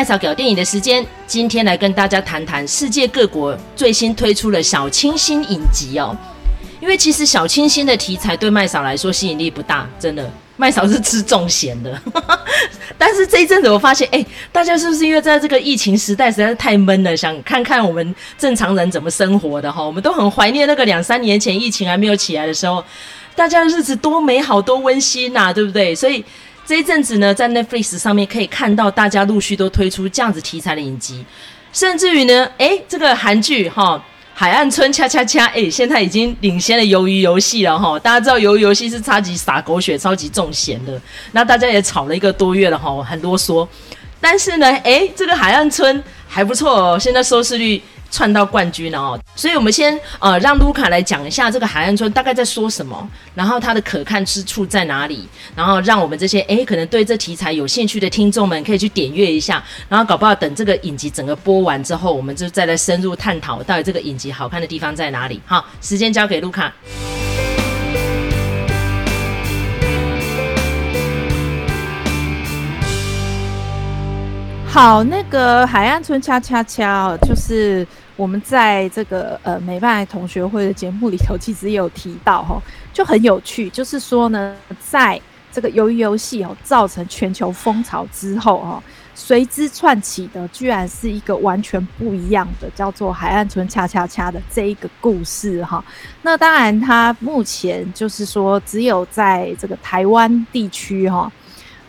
麦嫂搞电影的时间，今天来跟大家谈谈世界各国最新推出的小清新影集哦。因为其实小清新的题材对麦嫂来说吸引力不大，真的。麦嫂是吃重咸的，但是这一阵子我发现，哎、大家是不是因为在这个疫情时代实在是太闷了，想看看我们正常人怎么生活的哈？我们都很怀念那个两三年前疫情还没有起来的时候，大家的日子多美好多温馨呐，对不对？所以。这一阵子呢，在 Netflix 上面可以看到大家陆续都推出这样子题材的影集，甚至于呢，哎，这个韩剧哈《海岸村恰恰恰》哎，现在已经领先了《鱿鱼游戏》了哈。大家知道《鱿鱼游戏》是超级洒狗血、超级重咸的，那大家也吵了一个多月了哈，很啰嗦。但是呢，哎，这个《海岸村》还不错哦，现在收视率。窜到冠军了哦，所以我们先呃让卢卡来讲一下这个海岸村大概在说什么，然后它的可看之处在哪里，然后让我们这些诶可能对这题材有兴趣的听众们可以去点阅一下，然后搞不好等这个影集整个播完之后，我们就再来深入探讨到底这个影集好看的地方在哪里。好，时间交给卢卡。好，那个海岸村恰恰恰就是。我们在这个呃美拜同学会的节目里头，其实也有提到哈，就很有趣，就是说呢，在这个鱿鱼游戏哦造成全球风潮之后哈，随之串起的居然是一个完全不一样的，叫做海岸村恰恰恰的这一个故事哈。那当然，它目前就是说只有在这个台湾地区哈，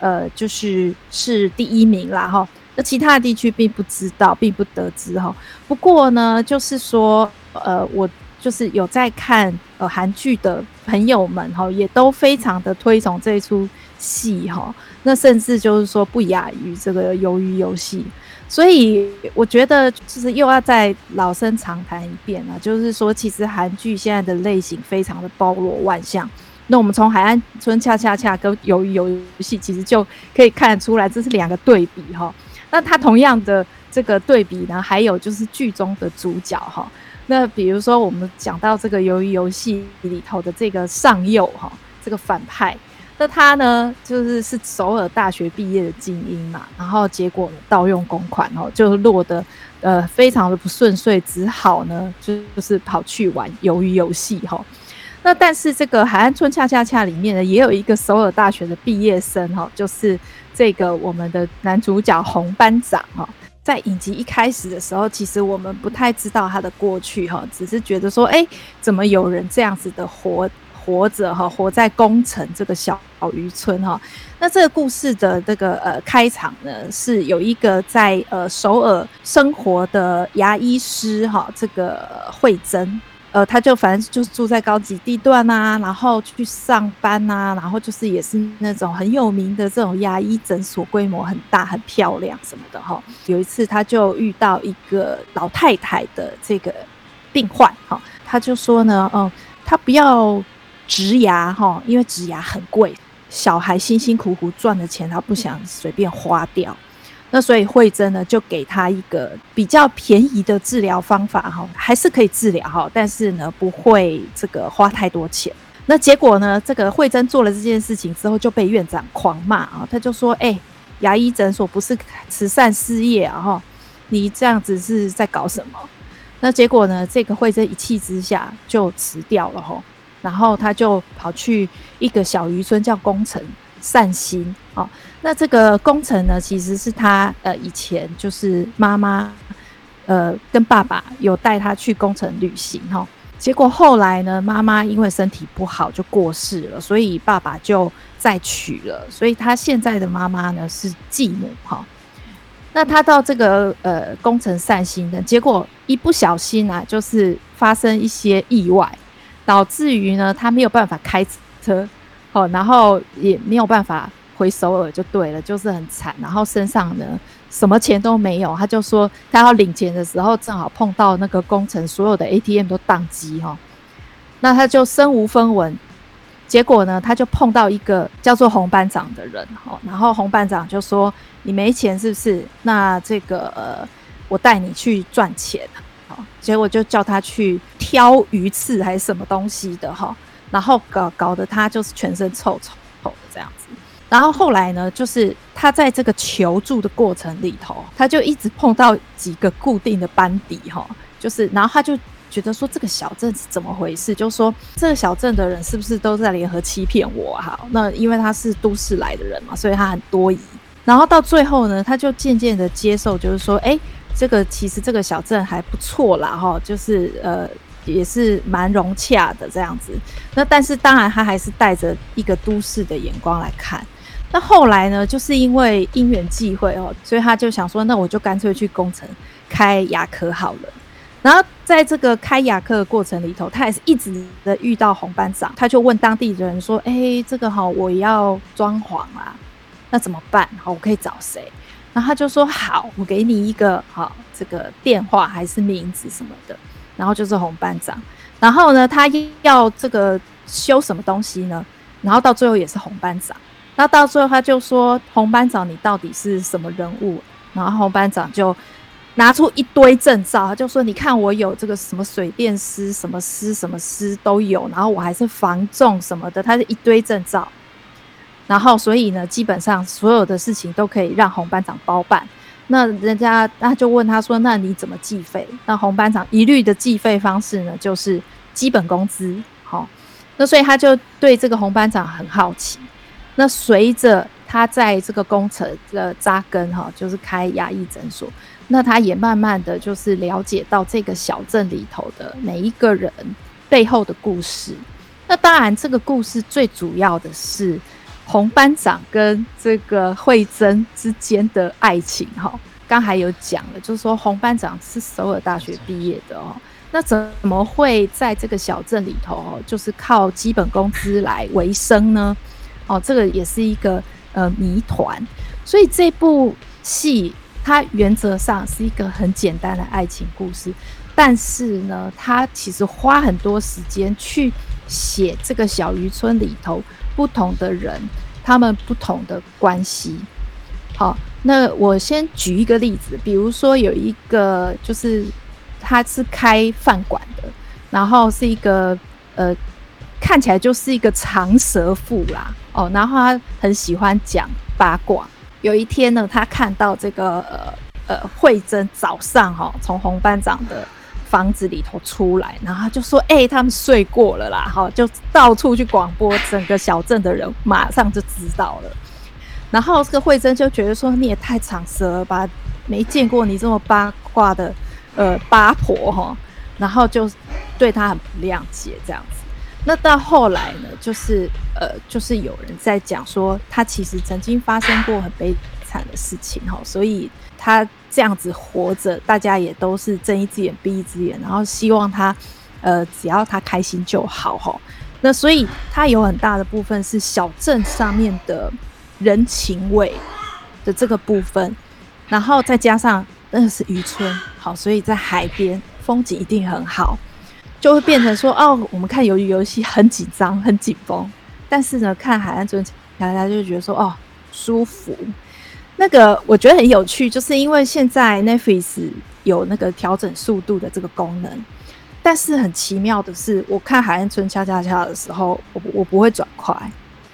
呃，就是是第一名啦哈。那其他的地区并不知道，并不得知哈。不过呢，就是说，呃，我就是有在看呃韩剧的朋友们哈，也都非常的推崇这一出戏哈。那甚至就是说不亚于这个鱿鱼游戏。所以我觉得就是又要再老生常谈一遍了，就是说其实韩剧现在的类型非常的包罗万象。那我们从海岸村恰恰恰跟鱿鱼游戏其实就可以看得出来，这是两个对比哈。那它同样的这个对比呢，还有就是剧中的主角哈。那比如说我们讲到这个鱿鱼游戏里头的这个上佑哈，这个反派，那他呢就是是首尔大学毕业的精英嘛，然后结果盗用公款哦，就落得呃非常的不顺遂，只好呢就就是跑去玩鱿鱼游戏哈。那但是这个海岸村恰恰恰里面呢，也有一个首尔大学的毕业生哈，就是。这个我们的男主角洪班长哈，在影集一开始的时候，其实我们不太知道他的过去哈，只是觉得说，哎，怎么有人这样子的活活着哈，活在宫城这个小渔村哈？那这个故事的这个呃开场呢，是有一个在呃首尔生活的牙医师哈，这个惠珍。呃，他就反正就是住在高级地段啊，然后去上班啊，然后就是也是那种很有名的这种牙医诊所，规模很大、很漂亮什么的哈。有一次，他就遇到一个老太太的这个病患哈，他就说呢，嗯，他不要植牙哈，因为植牙很贵，小孩辛辛苦苦赚的钱，他不想随便花掉。那所以惠珍呢，就给他一个比较便宜的治疗方法哈，还是可以治疗哈，但是呢不会这个花太多钱。那结果呢，这个惠珍做了这件事情之后就被院长狂骂啊，他就说：“哎，牙医诊所不是慈善事业啊哈，你这样子是在搞什么？”那结果呢，这个惠珍一气之下就辞掉了哈，然后他就跑去一个小渔村叫宫城散心哦。那这个工程呢，其实是他呃以前就是妈妈呃跟爸爸有带他去工程旅行哈，结果后来呢，妈妈因为身体不好就过世了，所以爸爸就再娶了，所以他现在的妈妈呢是继母哈。那他到这个呃工程散心的结果一不小心啊，就是发生一些意外，导致于呢他没有办法开车，好，然后也没有办法。回首尔就对了，就是很惨，然后身上呢什么钱都没有。他就说他要领钱的时候，正好碰到那个工程，所有的 ATM 都宕机哈。那他就身无分文，结果呢，他就碰到一个叫做洪班长的人哈。然后洪班长就说：“你没钱是不是？那这个呃，我带你去赚钱。”好，结果就叫他去挑鱼刺还是什么东西的哈。然后搞搞得他就是全身臭臭臭的这样子。然后后来呢，就是他在这个求助的过程里头，他就一直碰到几个固定的班底哈，就是然后他就觉得说这个小镇是怎么回事，就说这个小镇的人是不是都在联合欺骗我哈？那因为他是都市来的人嘛，所以他很多疑。然后到最后呢，他就渐渐的接受，就是说，哎，这个其实这个小镇还不错啦哈，就是呃。也是蛮融洽的这样子，那但是当然他还是带着一个都市的眼光来看。那后来呢，就是因为因缘际会哦，所以他就想说，那我就干脆去工程开牙科好了。然后在这个开牙科的过程里头，他也是一直的遇到红班长，他就问当地人说：“哎，这个好，我要装潢啊，那怎么办？好，我可以找谁？”然后他就说：“好，我给你一个好这个电话还是名字什么的。”然后就是红班长，然后呢，他要这个修什么东西呢？然后到最后也是红班长。那到最后他就说：“红班长，你到底是什么人物？”然后红班长就拿出一堆证照，他就说：“你看我有这个什么水电师、什么师、什么师都有，然后我还是防重什么的，他是一堆证照。然后所以呢，基本上所有的事情都可以让红班长包办。”那人家那就问他说：“那你怎么计费？”那红班长一律的计费方式呢，就是基本工资。好，那所以他就对这个红班长很好奇。那随着他在这个工程的扎根，哈，就是开牙医诊所，那他也慢慢的就是了解到这个小镇里头的每一个人背后的故事。那当然，这个故事最主要的是。红班长跟这个慧珍之间的爱情，哈，刚还有讲了，就是说红班长是首尔大学毕业的哦，那怎么会在这个小镇里头哦，就是靠基本工资来维生呢？哦，这个也是一个呃谜团。所以这部戏它原则上是一个很简单的爱情故事，但是呢，它其实花很多时间去写这个小渔村里头。不同的人，他们不同的关系。好，那我先举一个例子，比如说有一个就是他是开饭馆的，然后是一个呃看起来就是一个长舌妇啦，哦，然后他很喜欢讲八卦。有一天呢，他看到这个呃呃慧珍早上哈、哦、从红班长的。房子里头出来，然后就说：“哎、他们睡过了啦，哈，就到处去广播，整个小镇的人马上就知道了。然后这个慧珍就觉得说：你也太长舌了吧，没见过你这么八卦的呃八婆哈。然后就对他很不谅解这样子。那到后来呢，就是呃，就是有人在讲说，他其实曾经发生过很悲惨的事情哈，所以他。这样子活着，大家也都是睁一只眼闭一只眼，然后希望他，呃，只要他开心就好吼。那所以他有很大的部分是小镇上面的人情味的这个部分，然后再加上那是渔村，好，所以在海边风景一定很好，就会变成说哦，我们看鱿鱼游戏很紧张很紧绷，但是呢，看海岸村大家就觉得说哦舒服。那个我觉得很有趣，就是因为现在 Netflix 有那个调整速度的这个功能，但是很奇妙的是，我看《海岸村恰恰恰》的时候，我我不会转快，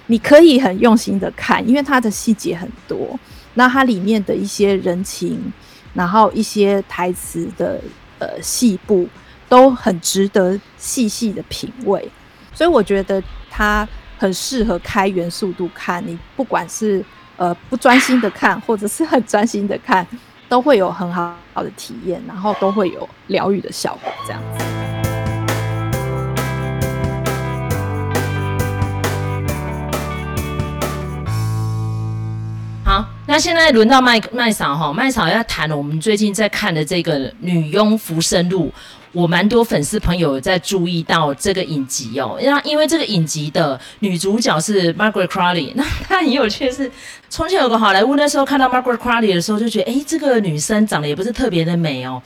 你可以很用心的看，因为它的细节很多，那它里面的一些人情，然后一些台词的呃细部，都很值得细细的品味，所以我觉得它很适合开原速度看，你不管是。呃，不专心的看，或者是很专心的看，都会有很好好的体验，然后都会有疗愈的效果，这样子。好，那现在轮到麦麦嫂哈，麦嫂要谈我们最近在看的这个《女佣浮生录》。我蛮多粉丝朋友在注意到这个影集哦，那因为这个影集的女主角是 Margaret Qualley，那她很有趣的是，从前有个好莱坞，那时候看到 Margaret Qualley 的时候，就觉得，哎，这个女生长得也不是特别的美哦，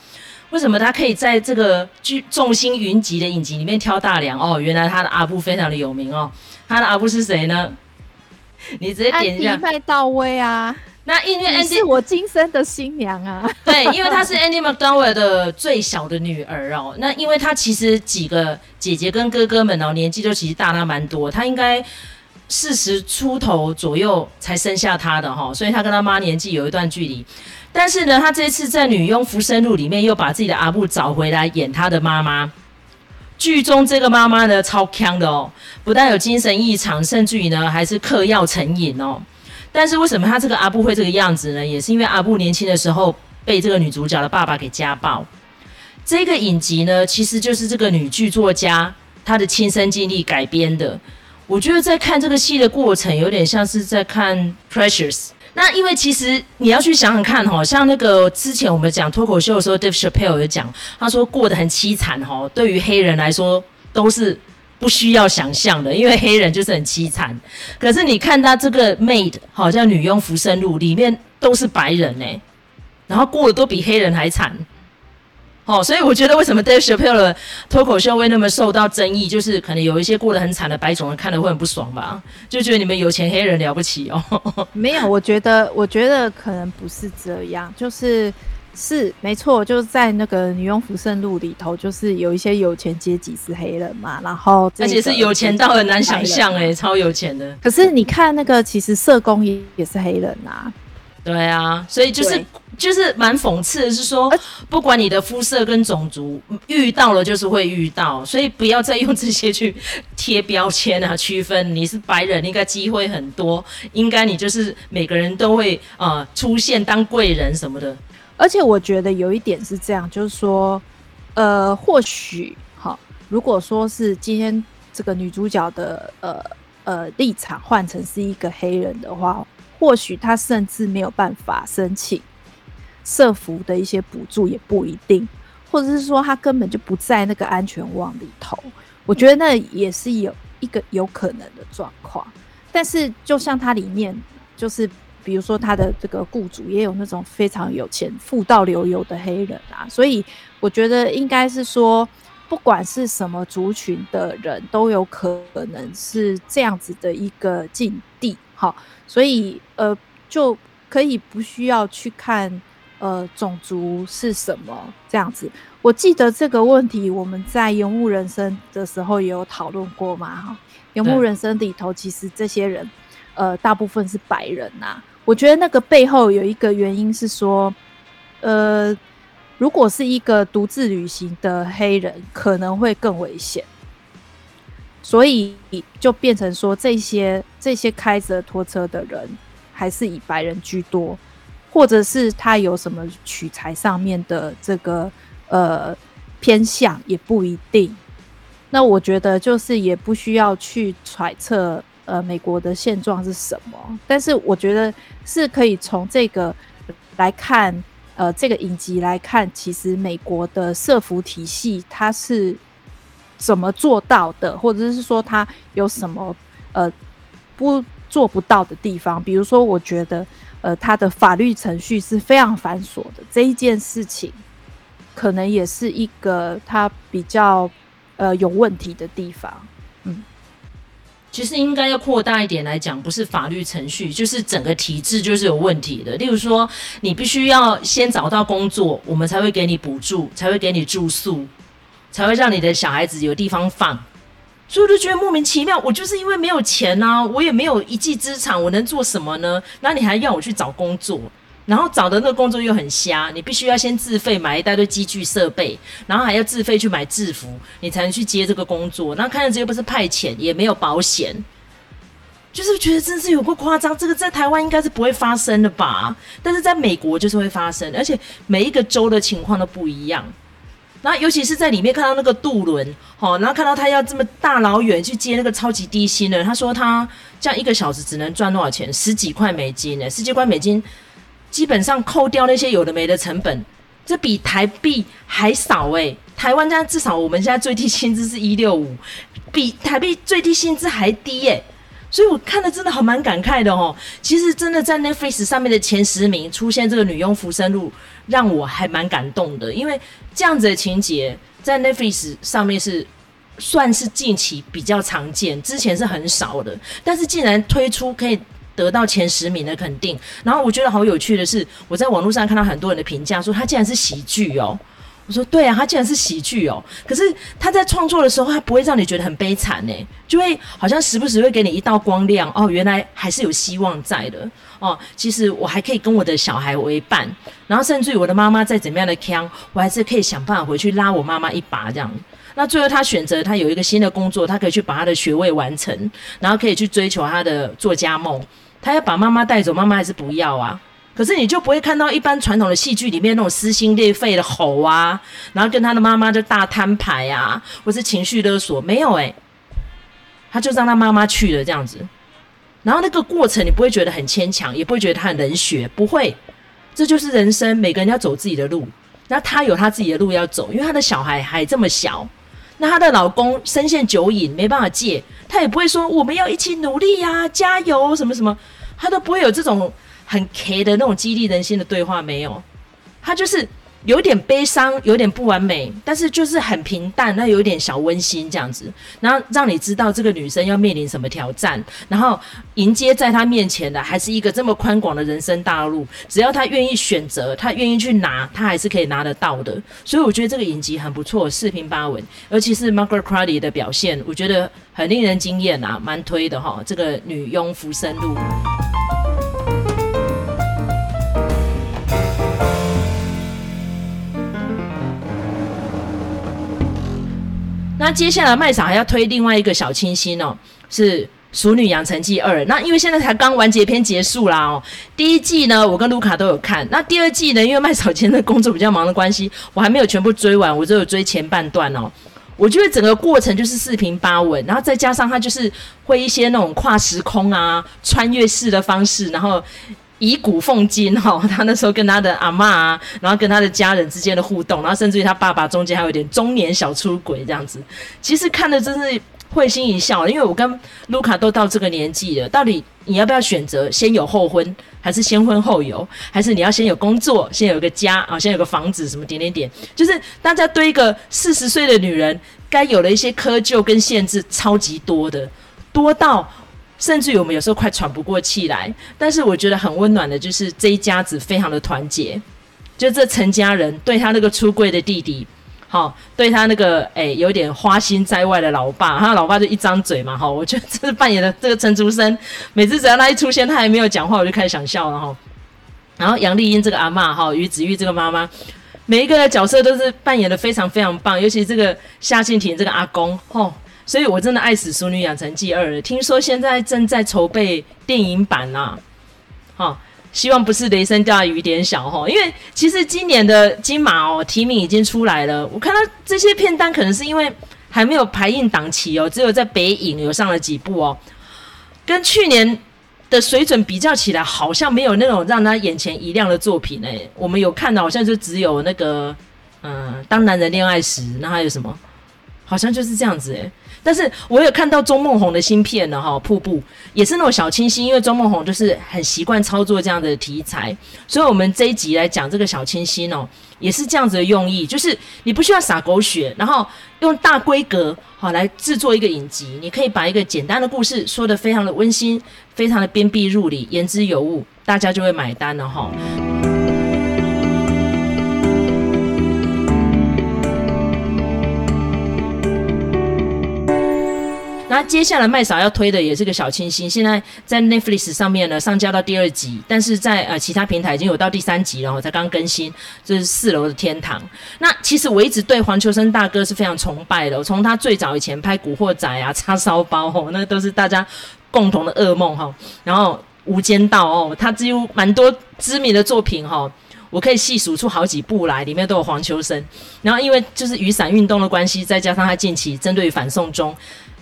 为什么她可以在这个剧众星云集的影集里面挑大梁哦？原来她的阿布非常的有名哦，她的阿布是谁呢？你直接点一下，麦道威啊。那因为 Andy 是我今生的新娘啊，对，因为她是 Andie MacDowell 的最小的女儿哦。那因为她其实几个姐姐跟哥哥们哦，年纪都其实大她蛮多，她应该四十出头左右才生下她的哈，所以她跟她妈年纪有一段距离。但是呢，她这次在《女佣浮生录》里面又把自己的阿布找回来演她的妈妈。剧中这个妈妈呢，超强的哦，不但有精神异常，甚至于呢还是嗑药成瘾哦。但是为什么他这个阿布会这个样子呢？也是因为阿布年轻的时候被这个女主角的爸爸给家暴。这个影集呢，其实就是这个女剧作家她的亲身经历改编的。我觉得在看这个戏的过程，有点像是在看《Precious》。那因为其实你要去想想看，哈，像那个之前我们讲脱口秀的时候，Dave Chappelle 有讲，他说过得很凄惨，哈，对于黑人来说都是不需要想象的，因为黑人就是很凄惨。可是你看他这个 Maid，好像《女佣浮生录》里面都是白人哎，然后过得都比黑人还惨。哦，所以我觉得为什么 Dave Chappelle 的脱口秀会那么受到争议，就是可能有一些过得很惨的白种人看了会很不爽吧，就觉得你们有钱黑人了不起哦。没有，我觉得，我觉得可能不是这样，就是是没错，就是在那个《女佣福盛路》里头，就是有一些有钱阶级是黑人嘛，然后而且是有钱到很难想象哎，超有钱的。可是你看那个，其实社工也也是黑人啊。对啊，所以就是就是蛮讽刺的，是说不管你的肤色跟种族遇到了就是会遇到，所以不要再用这些去贴标签啊，区分你是白人应该机会很多，应该你就是每个人都会啊、呃、出现当贵人什么的。而且我觉得有一点是这样，就是说，呃，或许哈，如果说是今天这个女主角的呃呃立场换成是一个黑人的话。或许她甚至没有办法申请社服的一些补助，也不一定，或者是说她根本就不在那个安全网里头。我觉得那也是有一个有可能的状况。但是，就像它里面，就是比如说他的这个雇主也有那种非常有钱、富到流油的黑人啊，所以我觉得应该是说，不管是什么族群的人都有可能是这样子的一个境地。哈。所以，呃，就可以不需要去看，呃，种族是什么这样子。我记得这个问题我们在《游牧人生》的时候也有讨论过嘛，哈。《游牧人生》里头其实这些人，呃，大部分是白人呐、啊。我觉得那个背后有一个原因是说，呃，如果是一个独自旅行的黑人，可能会更危险。所以就变成说，这些这些开着拖车的人还是以白人居多，或者是他有什么取材上面的这个呃偏向也不一定。那我觉得就是也不需要去揣测呃美国的现状是什么，但是我觉得是可以从这个来看，呃这个影集来看，其实美国的社服体系它是。怎么做到的，或者是说它有什么呃不做不到的地方？比如说，我觉得呃它的法律程序是非常繁琐的，这一件事情可能也是一个他比较呃有问题的地方。嗯，其实应该要扩大一点来讲，不是法律程序，就是整个体制就是有问题的。例如说，你必须要先找到工作，我们才会给你补助，才会给你住宿。才会让你的小孩子有地方放，所以我就觉得莫名其妙。我就是因为没有钱啊，我也没有一技之长，我能做什么呢？那你还要我去找工作，然后找的那个工作又很瞎，你必须要先自费买一大堆机具设备，然后还要自费去买制服，你才能去接这个工作。那看着这又不是派遣，也没有保险，就是觉得真是有够夸张。这个在台湾应该是不会发生的吧？但是在美国就是会发生，而且每一个州的情况都不一样。那尤其是在里面看到那个渡轮，好，然后看到他要这么大老远去接那个超级低薪的，他说他这样一个小时只能赚多少钱？十几块美金呢？十几块美金，基本上扣掉那些有的没的成本，这比台币还少诶。台湾这样至少我们现在最低薪资是一六五，比台币最低薪资还低耶。所以我看的真的还蛮感慨的哦。其实真的在 Netflix 上面的前十名出现这个《女佣浮生路》，让我还蛮感动的，因为这样子的情节在 Netflix 上面是算是近期比较常见，之前是很少的。但是竟然推出可以得到前十名的肯定，然后我觉得好有趣的是，我在网络上看到很多人的评价说它竟然是喜剧哦。我说对啊，他竟然是喜剧哦。可是他在创作的时候，他不会让你觉得很悲惨呢，就会好像时不时会给你一道光亮哦，原来还是有希望在的哦。其实我还可以跟我的小孩为伴，然后甚至于我的妈妈再怎么样的腔，我还是可以想办法回去拉我妈妈一把这样。那最后他选择他有一个新的工作，他可以去把他的学位完成，然后可以去追求他的作家梦。他要把妈妈带走，妈妈还是不要啊。可是你就不会看到一般传统的戏剧里面那种撕心裂肺的吼啊，然后跟他的妈妈就大摊牌啊，或是情绪勒索，没有诶、欸，他就让他妈妈去了这样子，然后那个过程你不会觉得很牵强，也不会觉得他很冷血，不会，这就是人生，每个人要走自己的路，那他有他自己的路要走，因为他的小孩还这么小，那他的老公深陷酒瘾没办法戒，他也不会说我们要一起努力呀、加油什么什么，他都不会有这种。很 K 的那种激励人心的对话没有，他就是有点悲伤，有点不完美，但是就是很平淡，那有点小温馨这样子，然后让你知道这个女生要面临什么挑战，然后迎接在她面前的还是一个这么宽广的人生大路，只要她愿意选择，她愿意去拿，她还是可以拿得到的。所以我觉得这个影集很不错，四平八稳，尤其是 Margaret Qualley 的表现，我觉得很令人惊艳啊，蛮推的哈。这个女佣浮生路。那接下来麦嫂还要推另外一个小清新哦，是《熟女养成记二》。那因为现在才刚完结篇结束啦哦，第一季呢我跟卢卡都有看。那第二季呢，因为麦嫂今天的工作比较忙的关系，我还没有全部追完，我只有追前半段哦。我觉得整个过程就是四平八稳，然后再加上它就是会一些那种跨时空啊、穿越式的方式，然后。以古奉今哈，他那时候跟他的阿嬷啊，然后跟他的家人之间的互动，然后甚至于他爸爸中间还有点中年小出轨这样子，其实看的真是会心一笑。因为我跟卢卡都到这个年纪了，到底你要不要选择先有后婚，还是先婚后有，还是你要先有工作，先有个家啊，先有个房子，什么点点点，就是大家对一个四十岁的女人该有的一些窠臼跟限制超级多的，多到。甚至于我们有时候快喘不过气来，但是我觉得很温暖的，就是这一家子非常的团结。就这陈家人对他那个出柜的弟弟，好、对他那个诶、有点花心在外的老爸，他老爸就一张嘴嘛，哈、我觉得这是扮演的这个陈竹生，每次只要他一出现，他还没有讲话，我就开始想笑了哈、然后杨丽英这个阿嬷，哈、于子玉这个妈妈，每一个角色都是扮演的非常非常棒，尤其这个夏庆婷这个阿公，哦。所以我真的爱死《淑女养成记二》了。听说现在正在筹备电影版呐、啊，好、哦，希望不是雷声大雨点小哈。因为其实今年的金马哦提名已经出来了，我看到这些片单可能是因为还没有排映档期哦，只有在北影有上了几部哦，跟去年的水准比较起来，好像没有那种让他眼前一亮的作品哎。我们有看到好像就只有那个嗯，当男人恋爱时，那还有什么？好像就是这样子哎。但是我有看到钟孟宏的新片了哈，瀑布也是那种小清新，因为钟孟宏就是很习惯操作这样的题材，所以我们这一集来讲这个小清新哦，也是这样子的用意，就是你不需要撒狗血，然后用大规格好来制作一个影集，你可以把一个简单的故事说得非常的温馨，非常的鞭辟入里，言之有物，大家就会买单了哈。那接下来麦嫂要推的也是个小清新，现在在 Netflix 上面呢上架到第二集，但是在呃其他平台已经有到第三集了，才刚更新，这是四楼的天堂。那其实我一直对黄秋生大哥是非常崇拜的，我从他最早以前拍《古惑仔》啊、叉烧包吼，那都是大家共同的噩梦哈。然后《无间道》哦，他几乎蛮多知名的作品哈，我可以细数出好几部来，里面都有黄秋生。然后因为就是雨伞运动的关系，再加上他近期针对反送中。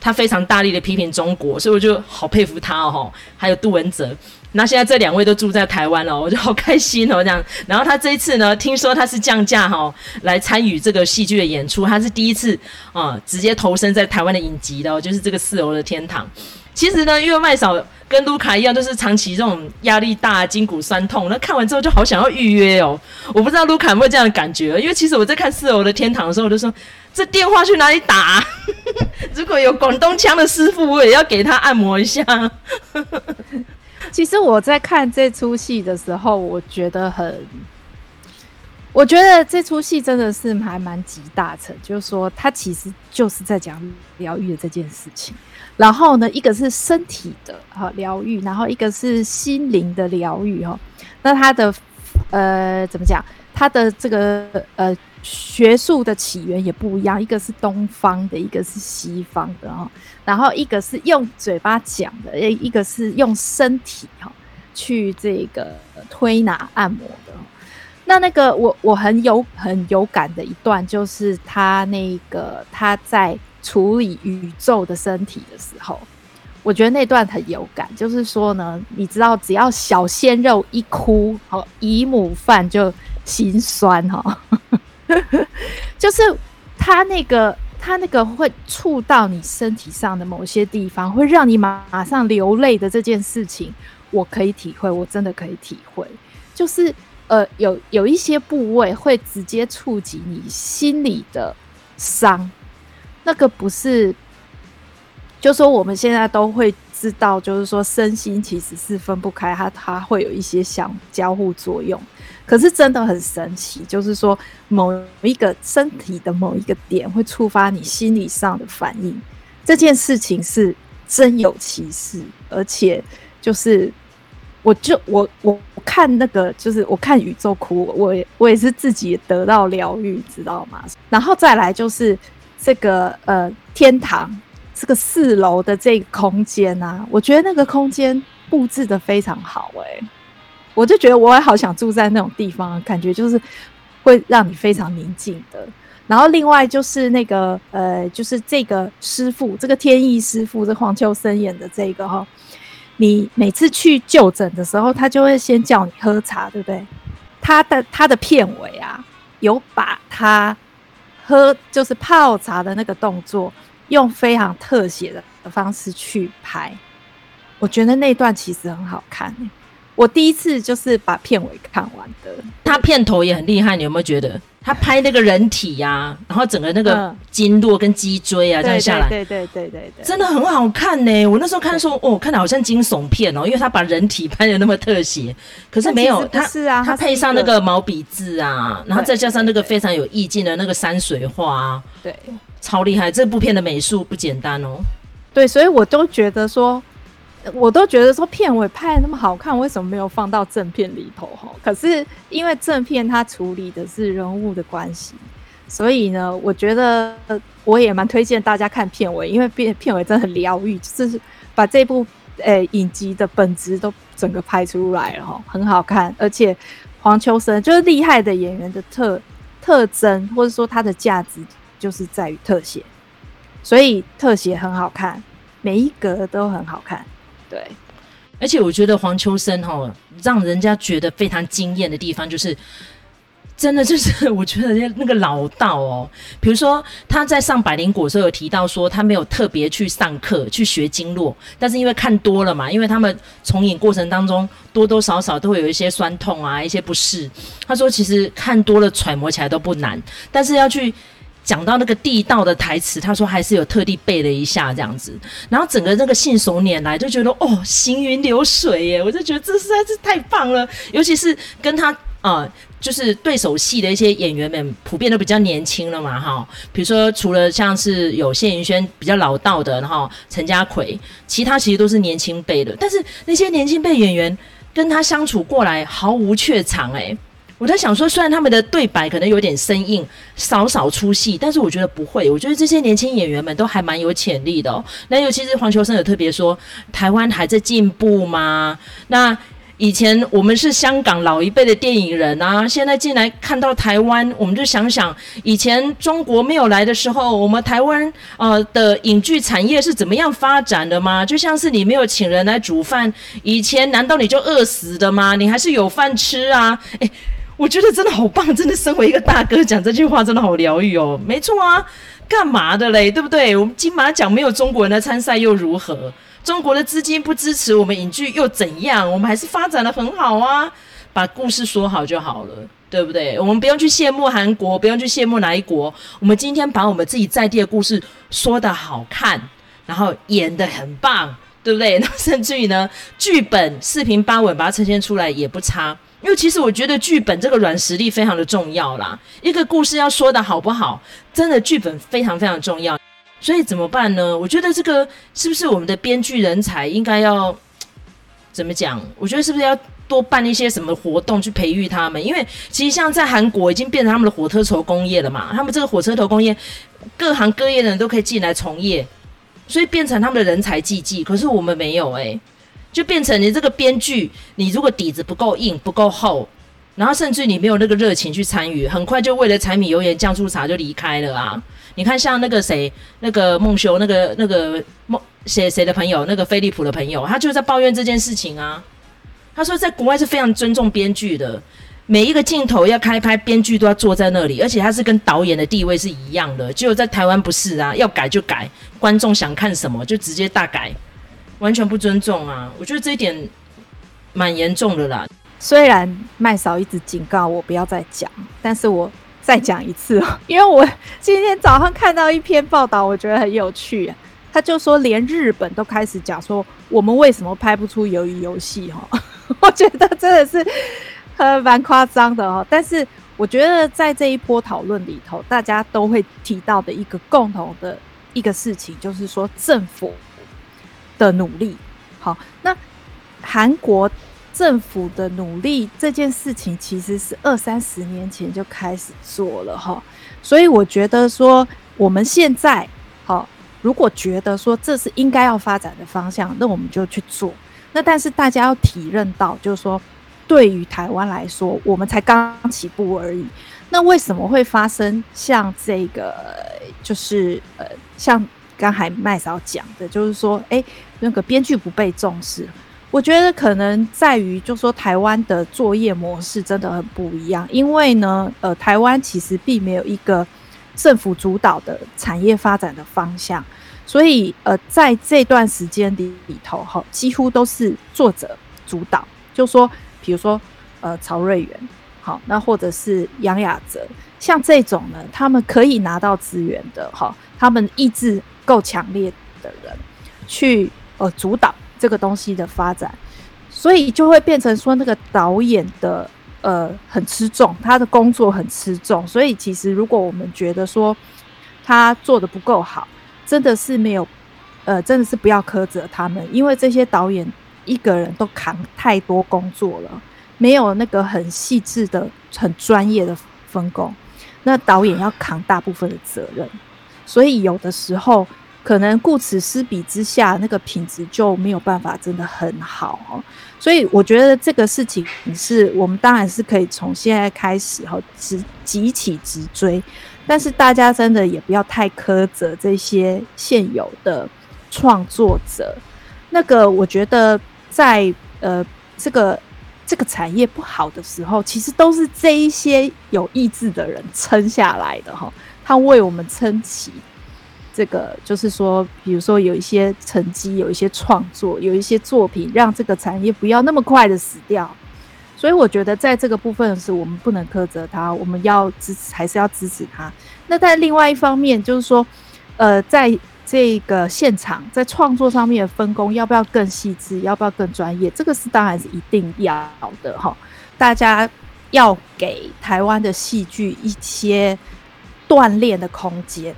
他非常大力的批评中国，所以我就好佩服他哦。还有杜文泽，那现在这两位都住在台湾了，我就好开心哦。这样，然后他这一次呢，听说他是降价哈，来参与这个戏剧的演出，他是第一次啊，直接投身在台湾的影集的，哦就是这个四楼的天堂。其实呢，因为麦嫂跟卢卡一样，都是长期这种压力大、筋骨酸痛，那看完之后就好想要预约哦。我不知道卢卡有没有这样的感觉，因为其实我在看四楼的天堂的时候，我就说。这电话去哪里打？如果有广东腔的师傅，我也要给他按摩一下。其实我在看这出戏的时候，我觉得很我觉得这出戏真的是还蛮集大成，就是说他其实就是在讲疗愈的这件事情。然后呢，一个是身体的哈疗愈，然后一个是心灵的疗愈哈。那他的呃怎么讲？他的这个呃学术的起源也不一样，一个是东方的，一个是西方的哈。然后一个是用嘴巴讲的，一个是用身体哈去这个推拿按摩的。那那个我我很有很有感的一段，就是他那个他在。处理宇宙的身体的时候，我觉得那段很有感。就是说呢，你知道，只要小鲜肉一哭，好姨母饭就心酸哈。就是他那个他那个会触到你身体上的某些地方，会让你马马上流泪的这件事情，我可以体会，我真的可以体会。就是呃，有有一些部位会直接触及你心里的伤。那个不是，就说我们现在都会知道，就是说身心其实是分不开，它它会有一些相交互作用。可是真的很神奇，就是说某一个身体的某一个点会触发你心理上的反应，这件事情是真有其事，而且就是我就我我看那个就是我看宇宙哭，我也我也是自己得到疗愈，知道吗？然后再来就是。这个呃，天堂这个四楼的这个空间啊，我觉得那个空间布置得非常好哎、我就觉得我也好想住在那种地方，感觉就是会让你非常宁静的。然后另外就是那个呃，就是这个师傅，这个天意师傅，这黄秋生演的这个哈，你每次去就诊的时候，他就会先叫你喝茶，对不对？他的他的片尾啊，有把他。喝就是泡茶的那个动作，用非常特写的方式去拍，我觉得那段其实很好看欸。我第一次就是把片尾看完的，他片头也很厉害，你有没有觉得？他拍那个人体呀、啊，然后整个那个经络跟脊椎啊，这样下来，对对对对对，真的很好看呢。我那时候看说，哦，看的好像惊悚片哦，因为他把人体拍的那么特写，可是没有，他是啊，他配上那个毛笔字啊，然后再加上那个非常有意境的那个山水画，对，超厉害。这部片的美术不简单哦。对，所以我都觉得说。我都觉得说片尾拍得那么好看，为什么没有放到正片里头？哈，可是因为正片它处理的是人物的关系，所以呢，我觉得我也蛮推荐大家看片尾，因为片片尾真的很疗愈，就是把这部诶、影集的本质都整个拍出来了，哈，很好看。而且黄秋生就是厉害的演员的特特征，或者说他的价值就是在于特写，所以特写很好看，每一格都很好看。对，而且我觉得黄秋生哈，让人家觉得非常惊艳的地方，就是真的就是 我觉得那个老道哦，比如说他在上百灵果时候有提到说，他没有特别去上课去学经络，但是因为看多了嘛，因为他们从影过程当中多多少少都会有一些酸痛啊，一些不适。他说其实看多了揣摩起来都不难，但是要去。讲到那个地道的台词，他说还是有特地背了一下这样子，然后整个那个信手拈来就觉得哦，行云流水耶，我就觉得这实在是太棒了。尤其是跟他啊、就是对手戏的一些演员们，普遍都比较年轻了嘛，哈。比如说除了像是有谢盈萱比较老道的，然后陈家奎，其他其实都是年轻辈的。但是那些年轻辈演员跟他相处过来毫无怯场，哎。我在想说，虽然他们的对白可能有点生硬，少少出戏，但是我觉得不会。我觉得这些年轻演员们都还蛮有潜力的哦。那尤其是黄秋生有特别说，台湾还在进步吗？那以前我们是香港老一辈的电影人啊，现在进来看到台湾，我们就想想以前中国没有来的时候，我们台湾呃的影剧产业是怎么样发展的吗？就像是你没有请人来煮饭，以前难道你就饿死的吗？你还是有饭吃啊？诶。我觉得真的好棒，真的身为一个大哥讲这句话真的好疗愈哦。没错啊，干嘛的嘞？对不对？我们金马奖没有中国人来参赛又如何？中国的资金不支持我们影剧又怎样？我们还是发展的很好啊。把故事说好就好了，对不对？我们不用去羡慕韩国，不用去羡慕哪一国。我们今天把我们自己在地的故事说得好看，然后演得很棒，对不对？那甚至于呢，剧本四平八稳把它呈现出来也不差。因为其实我觉得剧本这个软实力非常的重要啦。一个故事要说得好不好，真的剧本非常非常重要。所以怎么办呢？我觉得这个是不是我们的编剧人才应该要怎么讲？我觉得是不是要多办一些什么活动去培育他们？因为其实像在韩国已经变成他们的火车头工业了嘛，他们这个火车头工业各行各业的人都可以进来从业，所以变成他们的人才济济。可是我们没有诶、就变成你这个编剧，你如果底子不够硬、不够厚，然后甚至你没有那个热情去参与，很快就为了柴米油盐酱醋茶就离开了啊！你看，像那个谁，那个孟修，那个那个孟谁谁的朋友，那个飞利浦的朋友，他就在抱怨这件事情啊。他说，在国外是非常尊重编剧的，每一个镜头要开拍，编剧都要坐在那里，而且他是跟导演的地位是一样的。只有在台湾不是啊，要改就改，观众想看什么就直接大改。完全不尊重啊！我觉得这一点蛮严重的啦。虽然麦嫂一直警告我不要再讲，但是我再讲一次哦，因为我今天早上看到一篇报道，我觉得很有趣。他就说，连日本都开始讲说，我们为什么拍不出鱿鱼游戏？哈，我觉得真的是呃蛮夸张的哦。但是我觉得在这一波讨论里头，大家都会提到的一个共同的一个事情，就是说政府。的努力，好，那韩国政府的努力这件事情，其实是二三十年前就开始做了哈，所以我觉得说我们现在好，如果觉得说这是应该要发展的方向，那我们就去做。那但是大家要体认到，就是说对于台湾来说，我们才刚起步而已。那为什么会发生像这个，就是呃，像。刚才麦嫂讲的，就是说，哎、那个编剧不被重视，我觉得可能在于，就说台湾的作业模式真的很不一样。因为呢，呃，台湾其实并没有一个政府主导的产业发展的方向，所以呃，在这段时间里里头，哈，几乎都是作者主导。就说，比如说，呃，曹瑞元，好，那或者是杨雅哲，像这种呢，他们可以拿到资源的，哈，他们意志。够强烈的人去呃主导这个东西的发展，所以就会变成说那个导演的呃很吃重，他的工作很吃重。所以其实如果我们觉得说他做的不够好，真的是没有呃真的是不要苛责他们，因为这些导演一个人都扛太多工作了，没有那个很细致的、很专业的分工，那导演要扛大部分的责任。所以有的时候可能顾此失彼之下，那个品质就没有办法真的很好哦。所以我觉得这个事情是我们当然是可以从现在开始哈，直急起直追。但是大家真的也不要太苛责这些现有的创作者。那个我觉得在呃这个这个产业不好的时候，其实都是这一些有意志的人撑下来的哈。他为我们撑起这个，就是说，比如说有一些成绩，有一些创作，有一些作品，让这个产业不要那么快的死掉。所以我觉得，在这个部分是我们不能苛责他，我们要支持，还是要支持他。那在另外一方面，就是说，呃，在这个现场，在创作上面的分工，要不要更细致？要不要更专业？这个是当然是一定要的哈。大家要给台湾的戏剧一些。锻炼的空间，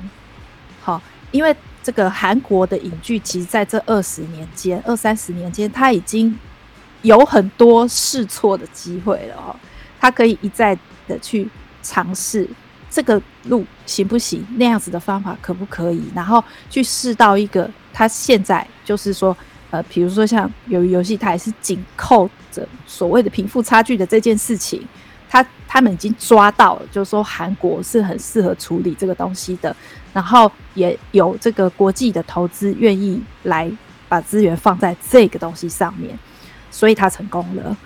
好，因为这个韩国的影剧，其实在这二十年间、二三十年间，他已经有很多试错的机会了哦。他可以一再的去尝试这个路行不行，那样子的方法可不可以，然后去试到一个他现在就是说，呃，比如说像有游戏，他也是紧扣着所谓的贫富差距的这件事情。他他们已经抓到了，就是说韩国是很适合处理这个东西的，然后也有这个国际的投资愿意来把资源放在这个东西上面，所以他成功了。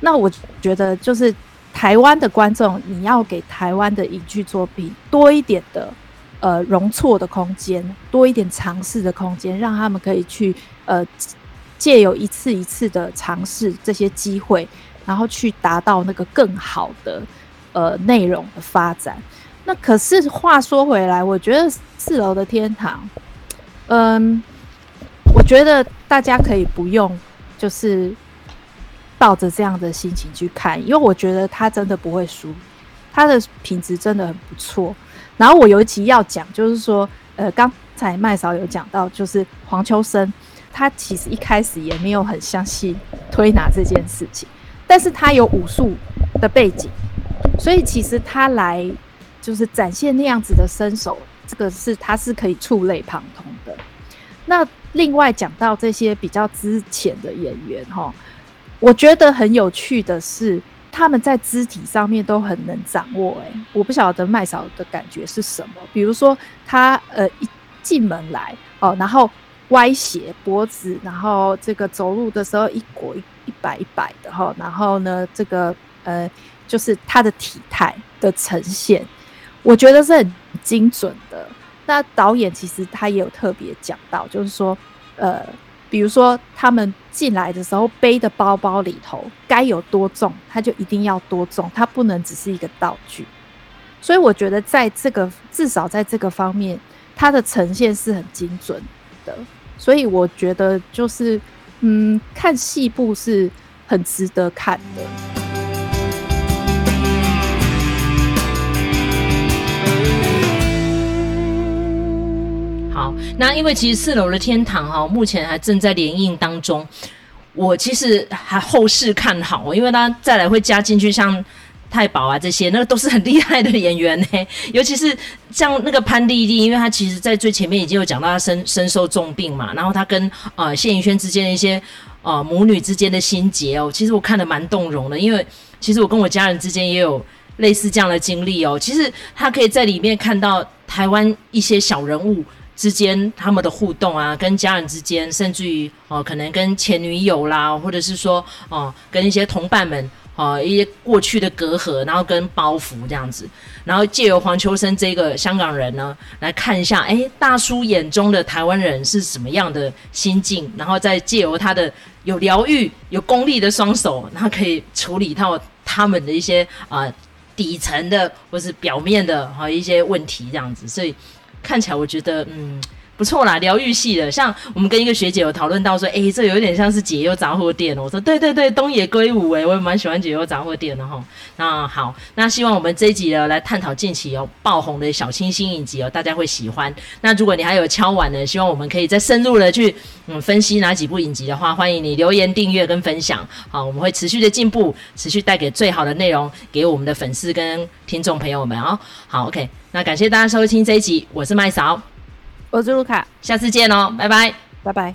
那我觉得就是台湾的观众，你要给台湾的影剧作品多一点的呃容错的空间，多一点尝试的空间，让他们可以去呃借由一次一次的尝试这些机会。然后去达到那个更好的呃内容的发展。那可是话说回来，我觉得四楼的天堂，嗯，我觉得大家可以不用就是抱着这样的心情去看，因为我觉得他真的不会输，他的品质真的很不错。然后我尤其要讲，就是说，呃，刚才麦嫂有讲到，就是黄秋生，他其实一开始也没有很相信推拿这件事情，但是他有武术的背景，所以其实他来就是展现那样子的身手，这个是他是可以触类旁通的。那另外讲到这些比较之前的演员哈，我觉得很有趣的是，他们在肢体上面都很能掌握。哎，我不晓得麦嫂的感觉是什么。比如说他呃一进门来哦，然后歪斜脖子，然后这个走路的时候一裹一摆一摆的哈，然后呢这个呃就是他的体态的呈现，我觉得是很精准的。那导演其实他也有特别讲到，就是说，呃，比如说他们进来的时候背的包包里头该有多重，他就一定要多重，他不能只是一个道具。所以我觉得在这个至少在这个方面，他的呈现是很精准的。所以我觉得就是，嗯，看细部是很值得看的。好，那因为其实四楼的天堂哈，目前还正在连映当中。我其实还后市看好，因为他再来会加进去像太保啊这些，那个都是很厉害的演员呢。尤其是像那个潘丽丽，因为她其实在最前面已经有讲到她身身受重病嘛，然后她跟呃谢盈萱之间的一些呃母女之间的心结哦，其实我看得蛮动容的，因为其实我跟我家人之间也有类似这样的经历哦。其实他可以在里面看到台湾一些小人物。之间他们的互动啊，跟家人之间，甚至于哦、可能跟前女友啦，或者是说哦、跟一些同伴们、呃，一些过去的隔阂，然后跟包袱这样子，然后借由黄秋生这个香港人呢，来看一下，哎，大叔眼中的台湾人是什么样的心境，然后再借由他的有疗愈、有功力的双手，然后可以处理到他们的一些啊、底层的或是表面的哈、一些问题这样子，所以。看起来我觉得嗯不错啦，疗愈系的。像我们跟一个学姐有讨论到说，诶，这有点像是解忧杂货店。我说对对对，东野圭吾诶，我也蛮喜欢解忧杂货店的哈。那好，那希望我们这一集呢来探讨近期哦爆红的小清新影集哦，大家会喜欢。那如果你还有敲碗呢，希望我们可以再深入的去嗯分析哪几部影集的话，欢迎你留言、订阅跟分享。好，我们会持续的进步，持续带给最好的内容给我们的粉丝跟听众朋友们哦。好，OK。那感谢大家收听这一集，我是麦嫂，我是卢卡，下次见哦，拜拜，拜拜。